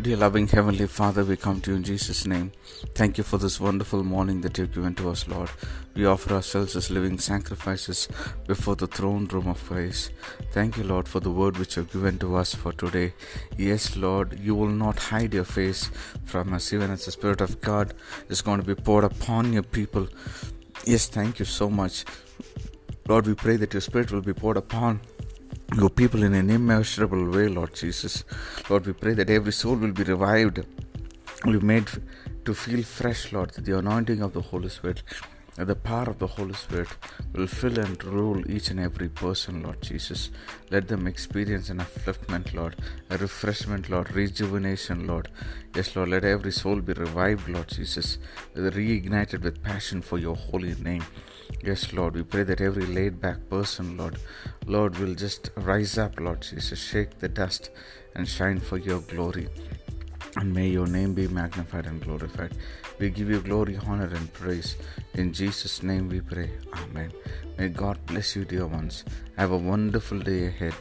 Dear loving Heavenly Father, we come to you in Jesus' name. Thank you for this wonderful morning that you've given to us, Lord. We offer ourselves as living sacrifices before the throne room of grace. Thank you, Lord, for the word which you've given to us for today. Yes, Lord, you will not hide your face from us, even as the Spirit of God is going to be poured upon your people. Yes, thank you so much. Lord, we pray that your Spirit will be poured upon your people in an immeasurable way, Lord Jesus. Lord, we pray that every soul will be revived, will be made to feel fresh, Lord, the anointing of the Holy Spirit, the power of the Holy Spirit will fill and rule each and every person, Lord Jesus. Let them experience an upliftment, Lord, a refreshment, Lord, rejuvenation, Lord. Yes, Lord, let every soul be revived, Lord Jesus, reignited with passion for your holy name. Yes, Lord, we pray that every laid back person, Lord, Lord, will just rise up, Lord Jesus, shake the dust and shine for your glory. And may your name be magnified and glorified. We give you glory, honor, and praise. In Jesus' name we pray. Amen. May God bless you, dear ones. Have a wonderful day ahead.